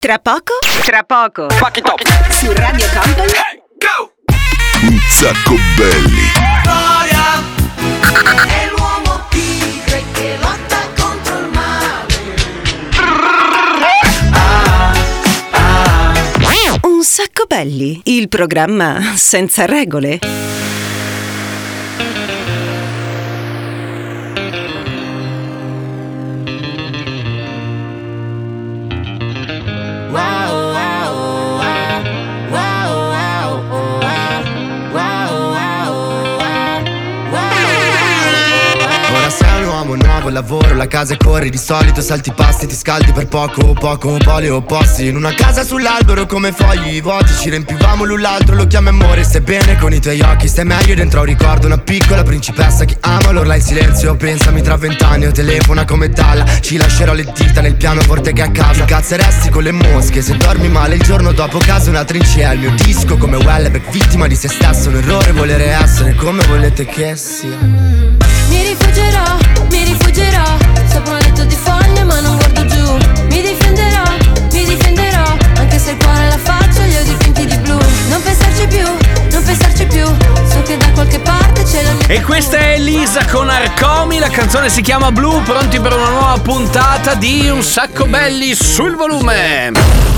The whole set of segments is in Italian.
Tra poco? Tra poco. Pack it up. Su Radio Company? Go! Un sacco belli. È l'uomo tigre che lotta contro il male. Un sacco belli. Il programma senza regole. Lavoro, la casa e corri Di solito salti pasti, ti scaldi per poco Poco, poli opposti. In una casa sull'albero come fogli vuoti Ci riempivamo l'un l'altro, lo chiami amore Stai bene con i tuoi occhi, stai meglio dentro un ricordo Una piccola principessa che ama l'orla in silenzio Pensami tra vent'anni o telefona come Dalla. Ci lascerò le dita nel pianoforte che a casa. Cazzeresti con le mosche Se dormi male il giorno dopo casa una trincea Il mio disco come Wellebeck, vittima di se stesso Un errore volere essere come volete che sia mi rifuggerò Sopra un letto di foglie ma non guardo giù. Mi difenderò, mi difenderò. Anche se il cuore la faccia li ho dipinti di blu. Non pensarci più, non pensarci più. So che da qualche parte c'è la mia E questa è Elisa con Arcomi, la canzone si chiama Blue, pronti per una nuova puntata di Un sacco belli sul volume.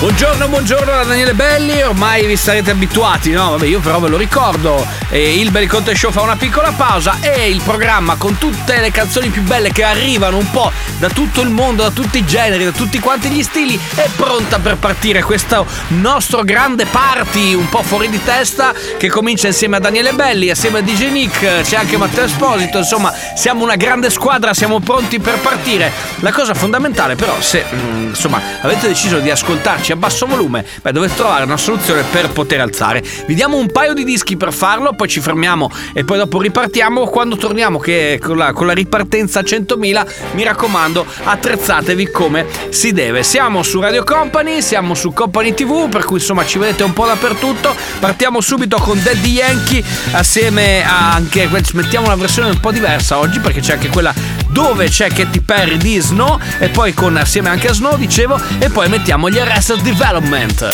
Buongiorno, buongiorno da Daniele Belli, ormai vi sarete abituati, no? Vabbè, io però ve lo ricordo. Eh, il Belliconte Show fa una piccola pausa e il programma con tutte le canzoni più belle che arrivano un po' da tutto il mondo, da tutti i generi, da tutti quanti gli stili, è pronta per partire questo nostro grande party un po' fuori di testa che comincia insieme a Daniele Belli, assieme a DJ Nick, c'è anche Matteo Esposito, insomma siamo una grande squadra, siamo pronti per partire. La cosa fondamentale però se mm, insomma avete deciso di ascoltarci a basso volume, beh dovete trovare una soluzione per poter alzare. Vi diamo un paio di dischi per farlo, poi ci fermiamo e poi dopo ripartiamo. Quando torniamo che con la, con la ripartenza a 100.000, mi raccomando, attrezzatevi come si deve. Siamo su Radio Company, siamo su Company TV, per cui insomma ci vedete un po' dappertutto. Partiamo subito con Daddy Yankee assieme a anche mettiamo una versione un po' diversa oggi perché c'è anche quella dove c'è Katy Perry di Snow e poi con assieme anche a Snow dicevo e poi mettiamo gli Arrested Development.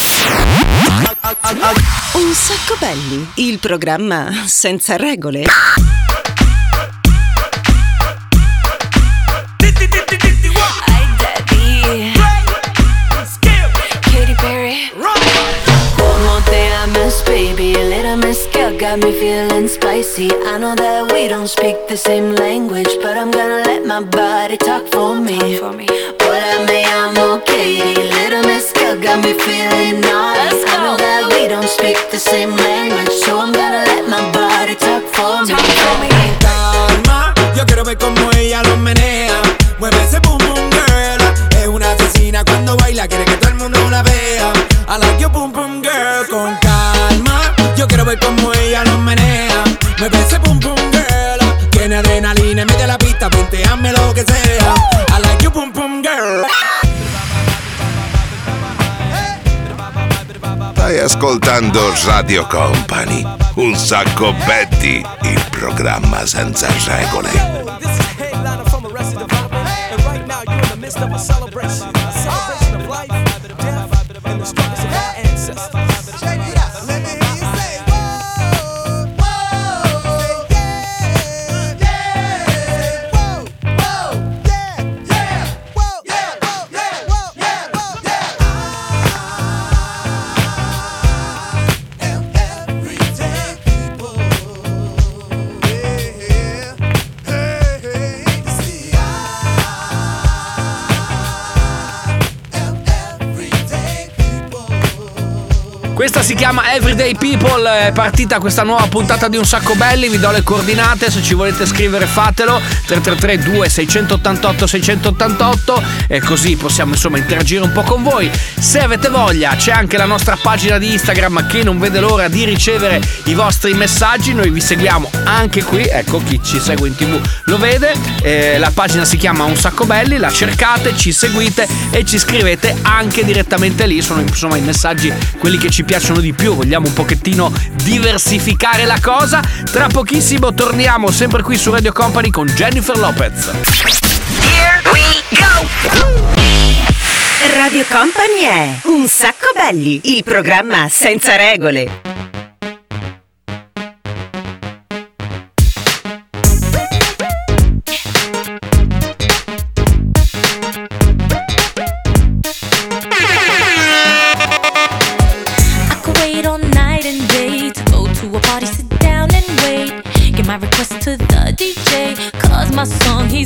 Un sacco belli. Il programma senza regole. Got me feeling spicy. I know that we don't speak the same language, but I'm gonna let my body talk for me. Hola, me llamo Katie. Little miss girl got me feeling naughty. I know that we don't speak the same language, so I'm gonna let my body talk for me. calma. Yo quiero ver cómo ella lo menea. Mueve ese boom boom girl. Es una asesina cuando baila, quiere que todo el mundo la vea. I like your boom boom ver cómo ella lo menea. Mueve ese boom boom girl. Tiene adrenalina en medio de la pista, ponteame lo que sea. I like your boom boom girl. Stai ascoltando Radio Company. Un sacco Betty, il programma senza regole. Questa si chiama Everyday People, è partita questa nuova puntata di Un Sacco Belli, vi do le coordinate, se ci volete scrivere fatelo, 333 2688 688 e così possiamo insomma interagire un po' con voi. Se avete voglia c'è anche la nostra pagina di Instagram che non vede l'ora di ricevere i vostri messaggi, noi vi seguiamo anche qui, ecco chi ci segue in tv lo vede, eh, la pagina si chiama Un Sacco Belli, la cercate, ci seguite e ci scrivete anche direttamente lì, sono insomma i messaggi quelli che ci piacciono piacciono di più, vogliamo un pochettino diversificare la cosa. Tra pochissimo torniamo sempre qui su Radio Company con Jennifer Lopez. Here we go! Radio Company è Un sacco belli, il programma senza regole.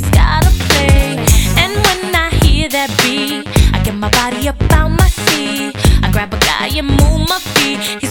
she's gotta play. And when I hear that beat, I get my body up out my seat. I grab a guy and move my feet. He's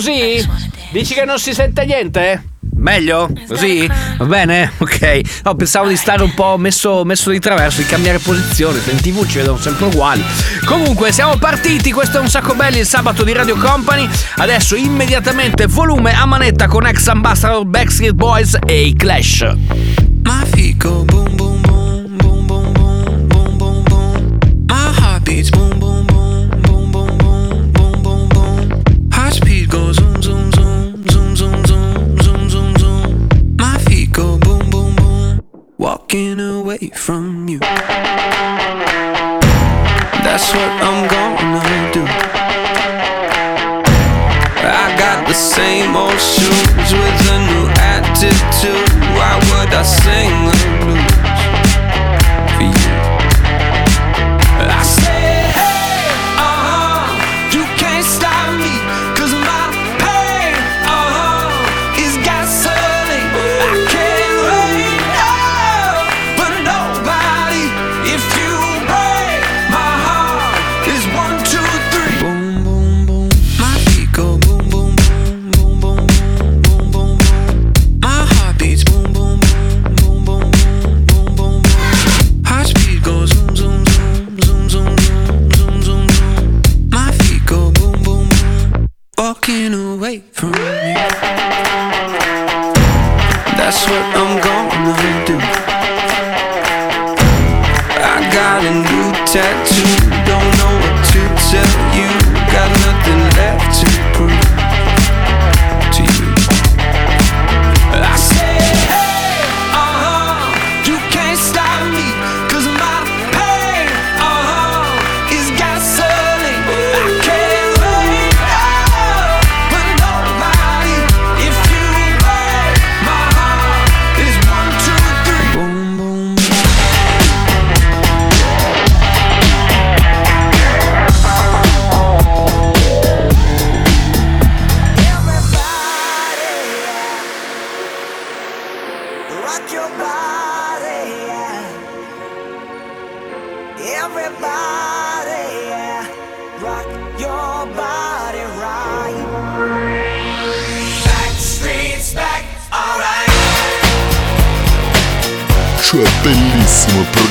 così? Dici che non si sente niente? Meglio? Così? Va bene? Ok. No, pensavo di stare un po' messo, messo di traverso, di cambiare posizione. In tv ci vedono sempre uguali. Comunque, siamo partiti. Questo è un sacco belli il sabato di Radio Company. Adesso immediatamente volume a manetta con ex ambassador Backstreet Boys e i Clash. Ma fico, boh.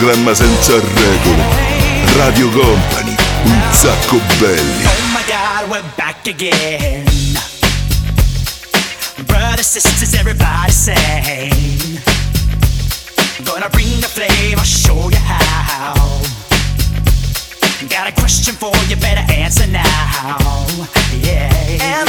Programma senza regole. Radio Company, un sacco belli. Oh my god, we're back again. Brothers, sisters, everybody sing. Gonna bring the flame, I'll show you how. Got a question for you, better answer now. Yeah. Am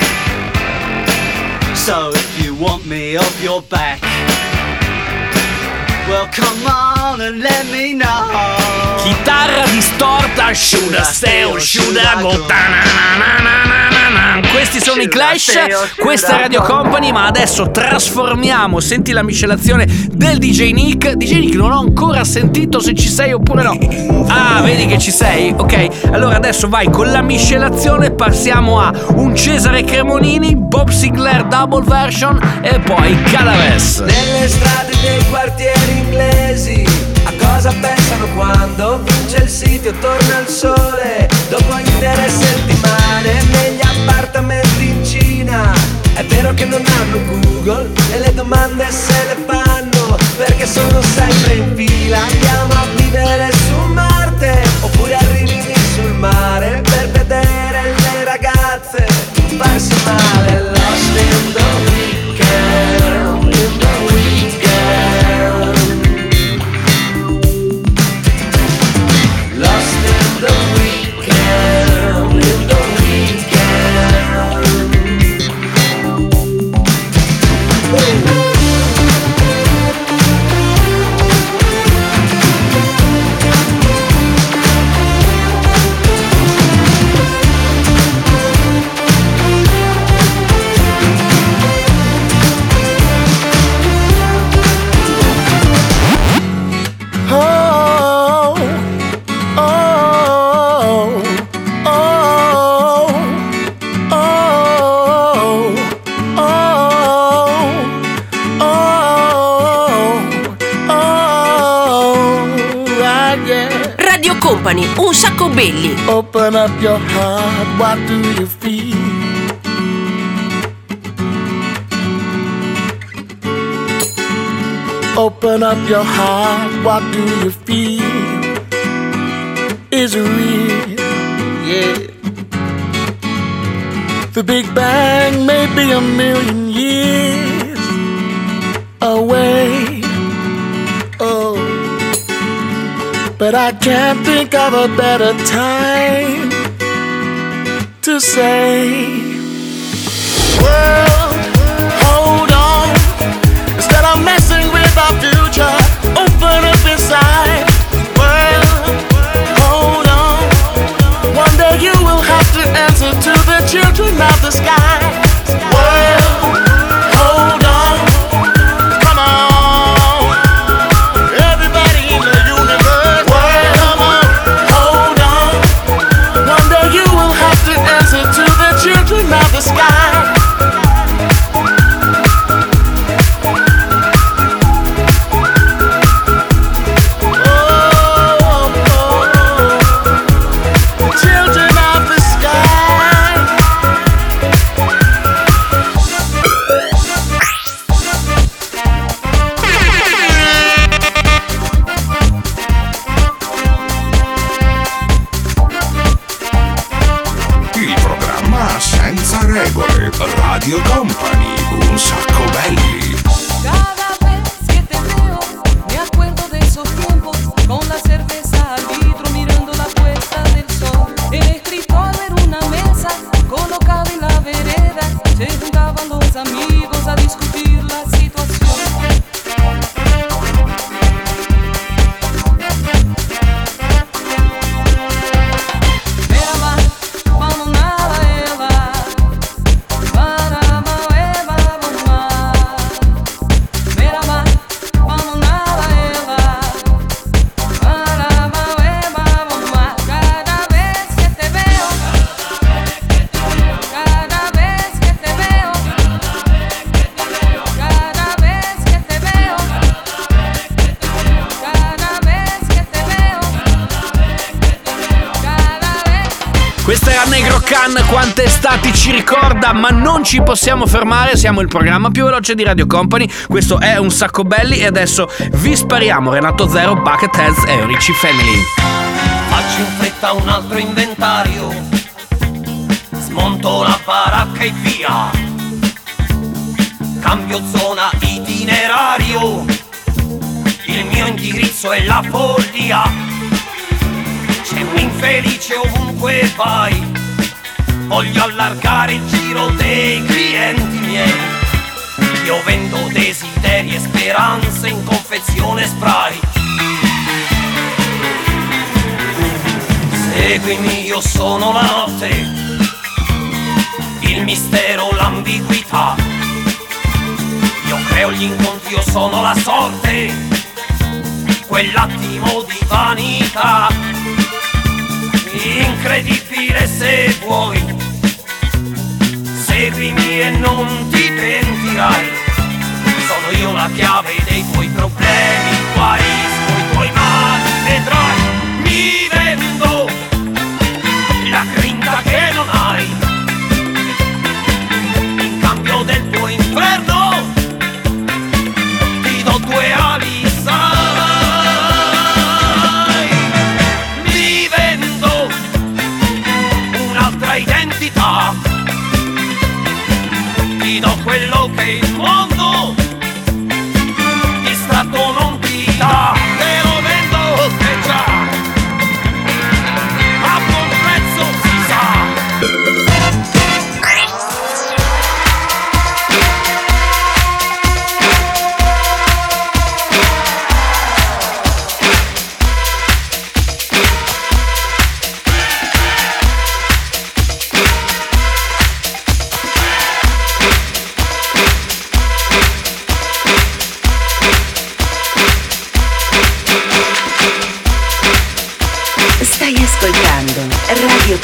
So if you want me off your back, well come on and let me know. Chitarra distorta, shoulda stay or shoulda go. Questi sono i Clash, questa è Radio Company, ma adesso trasformiamo, senti la miscelazione del DJ Nick. DJ Nick non ho ancora sentito se ci sei oppure no. Ah, vedi che ci sei? Ok, allora adesso vai con la miscelazione, passiamo a un Cesare Cremonini, Bob Sinclair double version e poi Calaves. Nelle strade dei quartieri inglesi A cosa pensano quando vince il sito torna il sole Dopo intere settimane negli appartamenti in Cina. È vero che non hanno Google e le domande se le fanno Perché sono sempre in fila. Andiamo a vivere su Marte Oppure arrivi sul mare Per vedere le ragazze farsi up your heart, what do you feel? Open up your heart, what do you feel? Is it real? Yeah. The Big Bang may be a million years away. Oh. But I can't think of a better time to say, Can, quante estati ci ricorda, ma non ci possiamo fermare, siamo il programma più veloce di Radio Company, questo è un sacco belli e adesso vi spariamo Renato Zero, Bucketheads e Ricci Family. Faccio in fretta un altro inventario Smonto la baracca e via Cambio zona itinerario Il mio indirizzo è la follia C'è un infelice ovunque vai Voglio allargare il giro dei clienti miei. Io vendo desideri e speranze in confezione spray. Seguimi, io sono la notte, il mistero, l'ambiguità. Io creo gli incontri, io sono la sorte, quell'attimo di vanità. Incredibile se vuoi, seguimi e non ti pentirai. Sono io la chiave dei tuoi problemi, guarisco i tuoi mali, vedrai.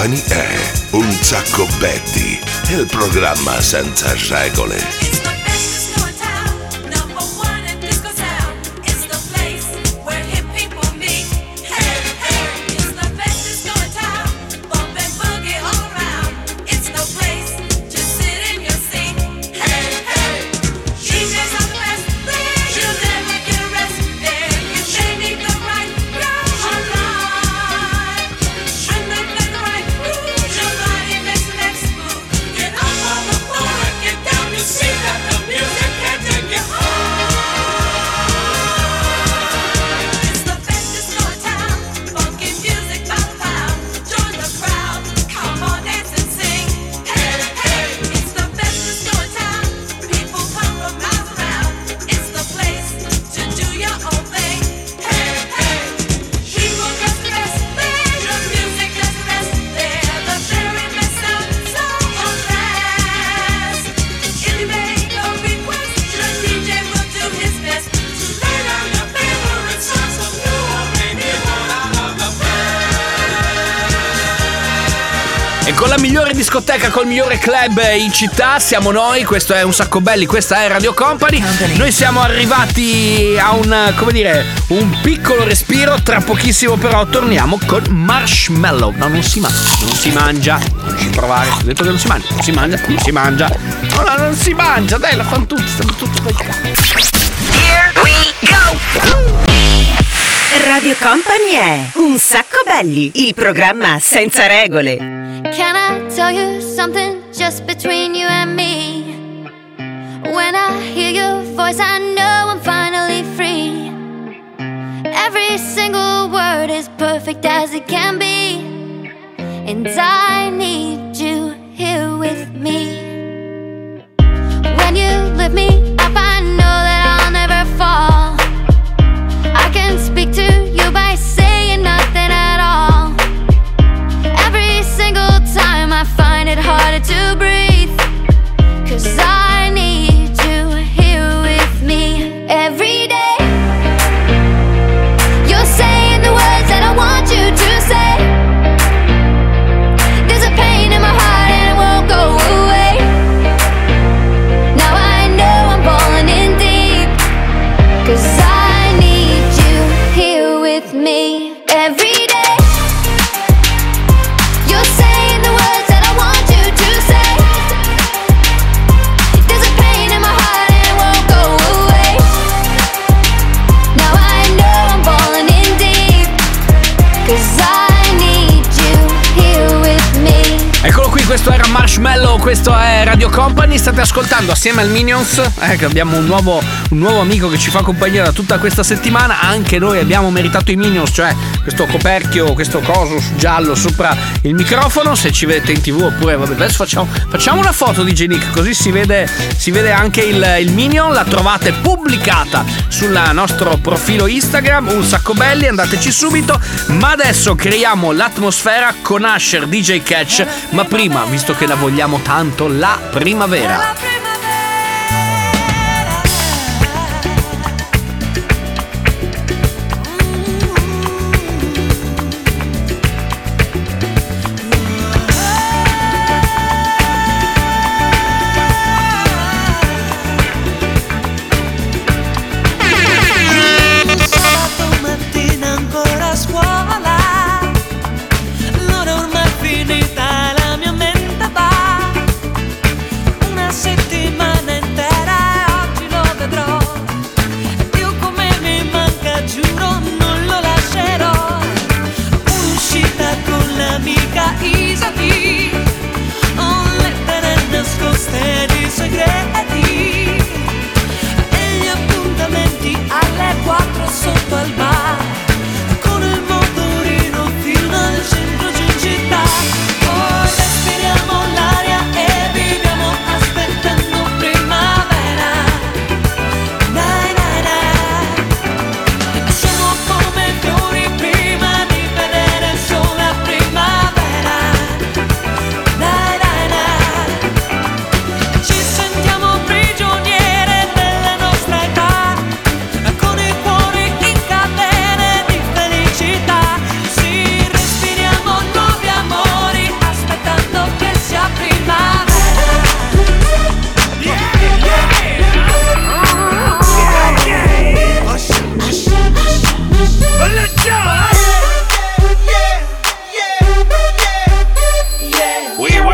Company è un sacco Betty, il programma senza regole. Migliore club in città, siamo noi, questo è un sacco belli, questa è Radio Company. Noi siamo arrivati a un, come dire, un piccolo respiro, tra pochissimo però torniamo con Marshmallow. No, non si mangia, non si mangia, non ci provare, ho detto che non si mangia, non si mangia, non si mangia. No, no, non si mangia, dai, la fanno tutti, stanno tutti per Here we go! Radio Company è Un sacco belli, il programma senza regole. Can I tell you something just between you and me? When I hear your voice, I know I'm finally free. Every single word is perfect as it can be. And I need you here with me. When you coisa. Questo è Radio Company, state ascoltando assieme al Minions, che abbiamo un nuovo, un nuovo amico che ci fa compagnia da tutta questa settimana, anche noi abbiamo meritato i Minions, cioè questo coperchio, questo coso giallo sopra il microfono, se ci vedete in tv oppure vabbè, adesso facciamo, facciamo una foto di Genic così si vede, si vede anche il, il Minion, la trovate pubblicata sul nostro profilo Instagram, un sacco belli, andateci subito, ma adesso creiamo l'atmosfera con Asher DJ Catch, ma prima, visto che la vogliamo tanto, la primavera.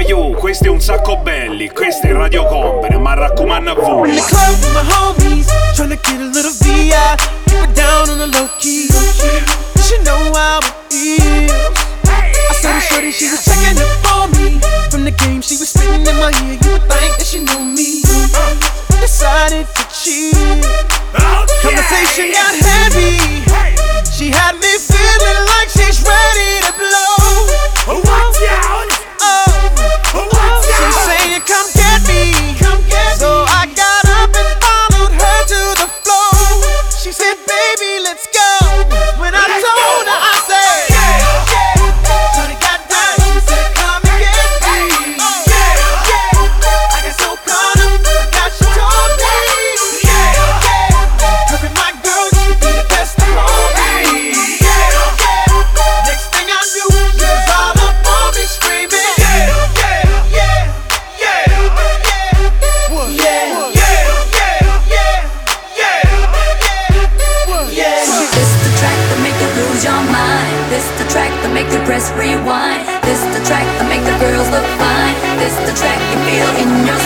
Guagliù, questo è un sacco belli, questo è Radio Company, ma raccomando a voi. In the club with my homies, tryna get a little VI. Keep it down on the low key. She know how it is. I saw the shorty, she was checking up for me. From the game, she was spitting in my ear. You would think that she know me. Decided to cheat. Conversation got heavy. She had me feeling like she's ready to blow. track you feel in your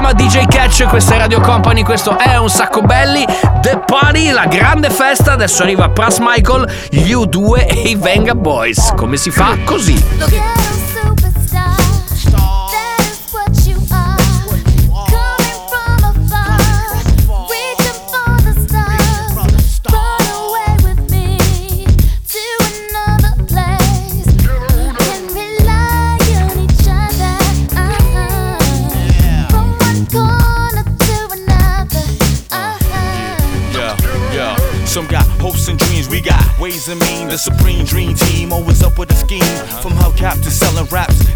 Chiama DJ Catch, questa è Radio Company, questo è un sacco belli. The Party, la grande festa. Adesso arriva Pras Michael, gli U2 e i Venga Boys. Come si fa? Così. The supreme dream team, always up with a scheme. From hubcap to selling raps,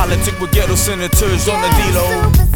For politics with ghetto senators on the D-Lo.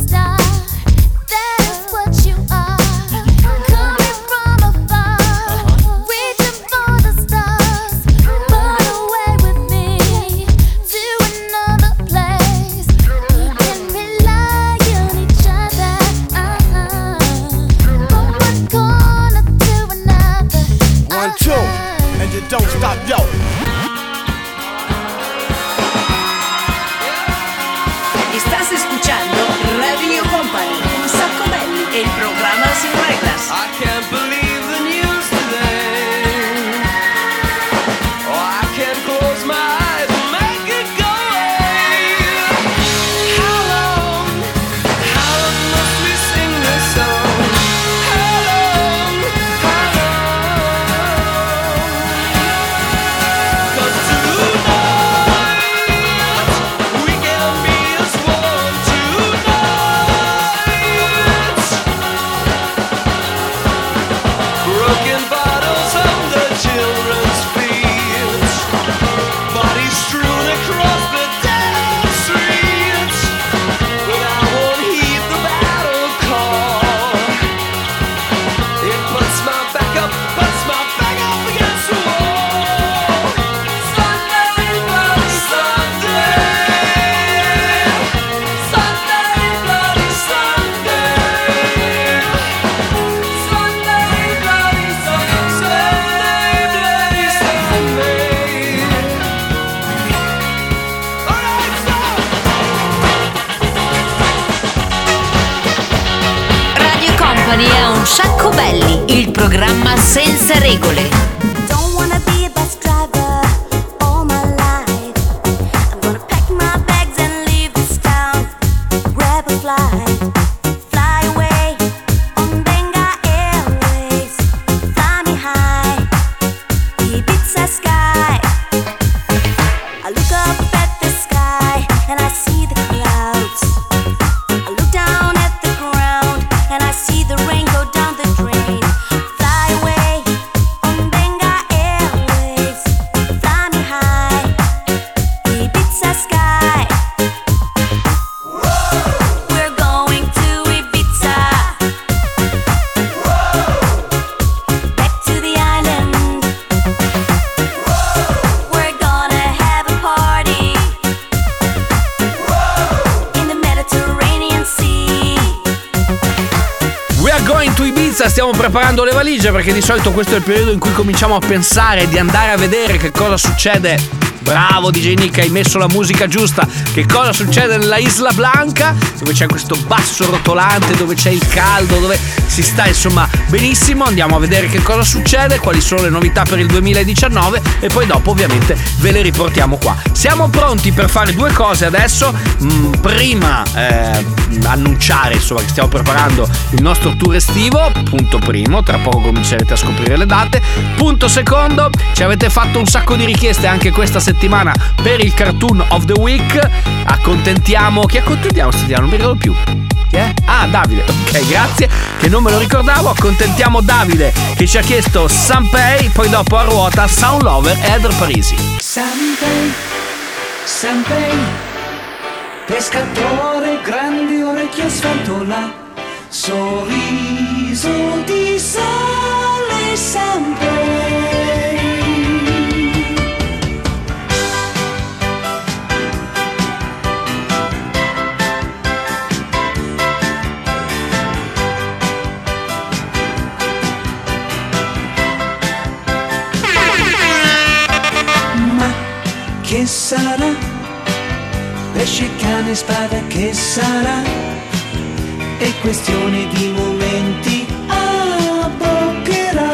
Stiamo preparando le valigie perché di solito questo è il periodo in cui cominciamo a pensare di andare a vedere che cosa succede Bravo DJ Nick, hai messo la musica giusta. Che cosa succede nella Isla Blanca? Dove c'è questo basso rotolante, dove c'è il caldo, dove si sta insomma benissimo. Andiamo a vedere che cosa succede, quali sono le novità per il 2019 e poi dopo ovviamente ve le riportiamo qua. Siamo pronti per fare due cose adesso. Mm, prima eh, annunciare insomma che stiamo preparando il nostro tour estivo, punto primo, tra poco comincerete a scoprire le date. Punto secondo, ci avete fatto un sacco di richieste anche questa settimana per il cartoon of the week. Accontentiamo, chi accontentiamo settimana? Non mi ricordo più. È? Ah, Davide. Ok, grazie. Che non me lo ricordavo. Accontentiamo Davide che ci ha chiesto Sanpei, poi dopo a ruota Sound Lover e Eder Parisi. Sanpei, Sanpei, pescatore, grandi orecchie sventola, sorriso di sale Cane, spada, che sarà? È questione di momenti, abboccherà.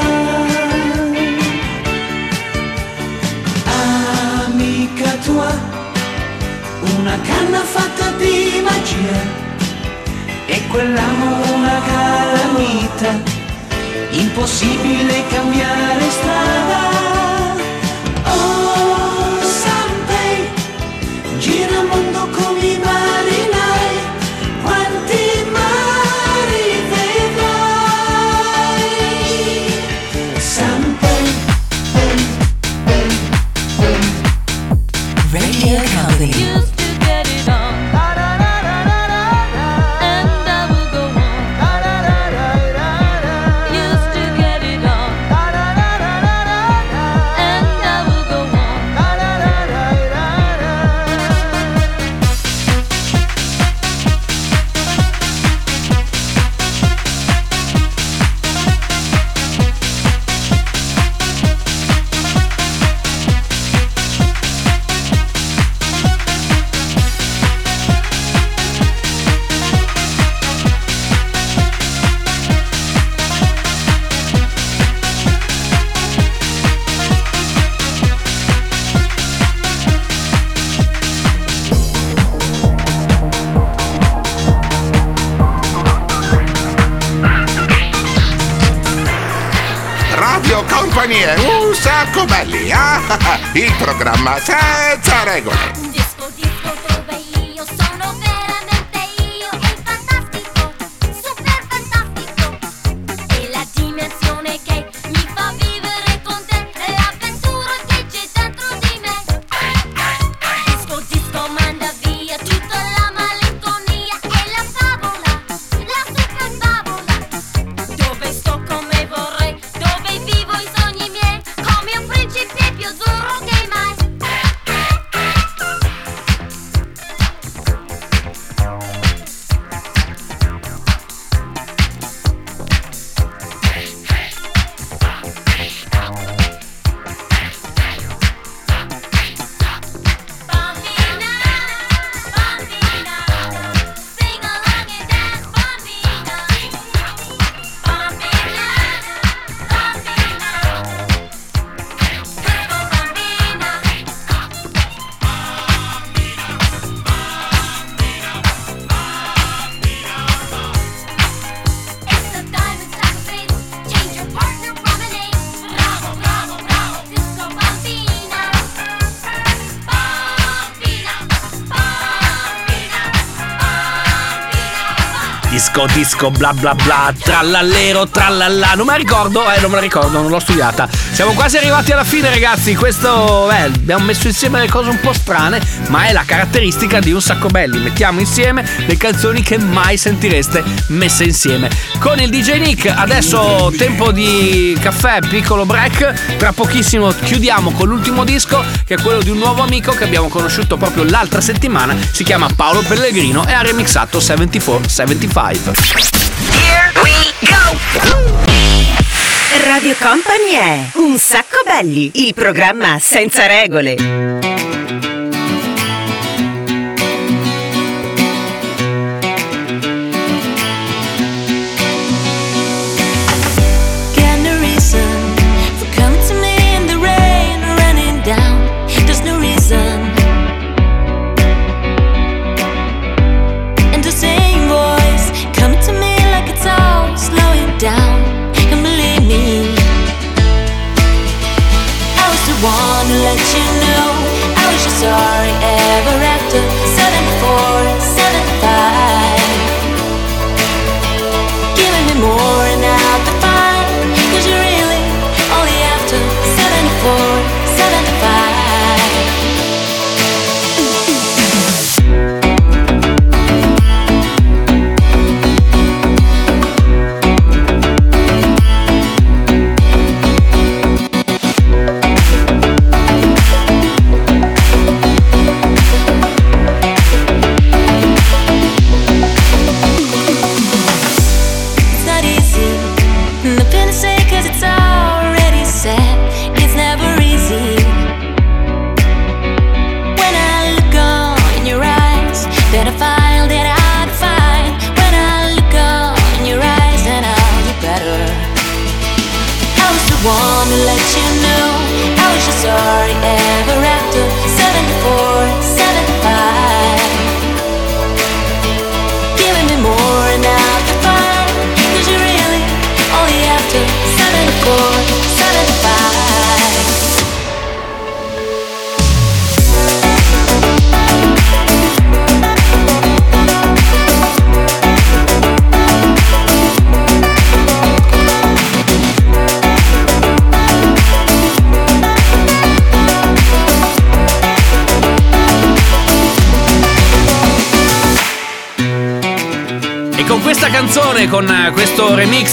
Amica tua, una canna fatta di magia, e quell'amo una calamita, impossibile cambiare strada. Disco, bla bla bla, trallallero, trallallà. Non me la ricordo, eh, non me la ricordo, non l'ho studiata. Siamo quasi arrivati alla fine, ragazzi. Questo, eh, abbiamo messo insieme le cose un po' strane, ma è la caratteristica di un sacco belli. Mettiamo insieme le canzoni che mai sentireste messe insieme. Con il DJ Nick, adesso tempo di caffè, piccolo break. Tra pochissimo chiudiamo con l'ultimo disco, che è quello di un nuovo amico che abbiamo conosciuto proprio l'altra settimana. Si chiama Paolo Pellegrino e ha remixato 74-75. Here we go! Radio Company è Un sacco belli, il programma senza regole.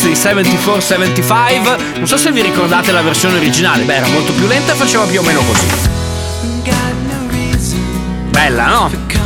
Di 7475, non so se vi ricordate la versione originale, beh era molto più lenta e faceva più o meno così. Bella, no?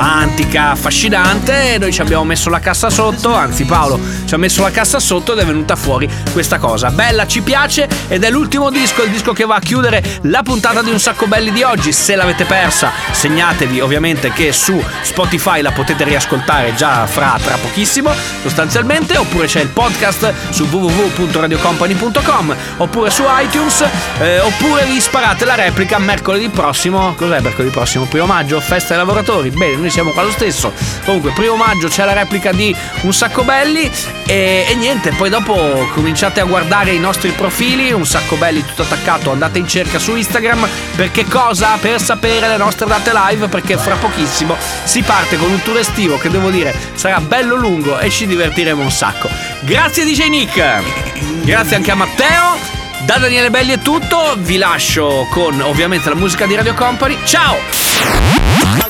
Romantica, affascinante, e noi ci abbiamo messo la cassa sotto, anzi Paolo ci ha messo la cassa sotto ed è venuta fuori questa cosa. Bella, ci piace ed è l'ultimo disco, il disco che va a chiudere la puntata di Un Sacco Belli di oggi. Se l'avete persa, segnatevi ovviamente che su Spotify la potete riascoltare già fra tra pochissimo, sostanzialmente, oppure c'è il podcast su www.radiocompany.com, oppure su iTunes, eh, oppure vi sparate la replica mercoledì prossimo. Cos'è mercoledì prossimo? Primo maggio, festa dei lavoratori. Bene, noi siamo qua lo stesso. Comunque, primo maggio c'è la replica di Un Sacco Belli. E, e niente, poi dopo cominciate a guardare i nostri profili, Un Sacco Belli tutto attaccato. Andate in cerca su Instagram. Perché cosa? Per sapere le nostre date live. Perché fra pochissimo si parte con un tour estivo che devo dire sarà bello lungo e ci divertiremo un sacco. Grazie DJ Nick. Grazie anche a Matteo. Da Daniele Belli è tutto, vi lascio con ovviamente la musica di Radio Company. Ciao!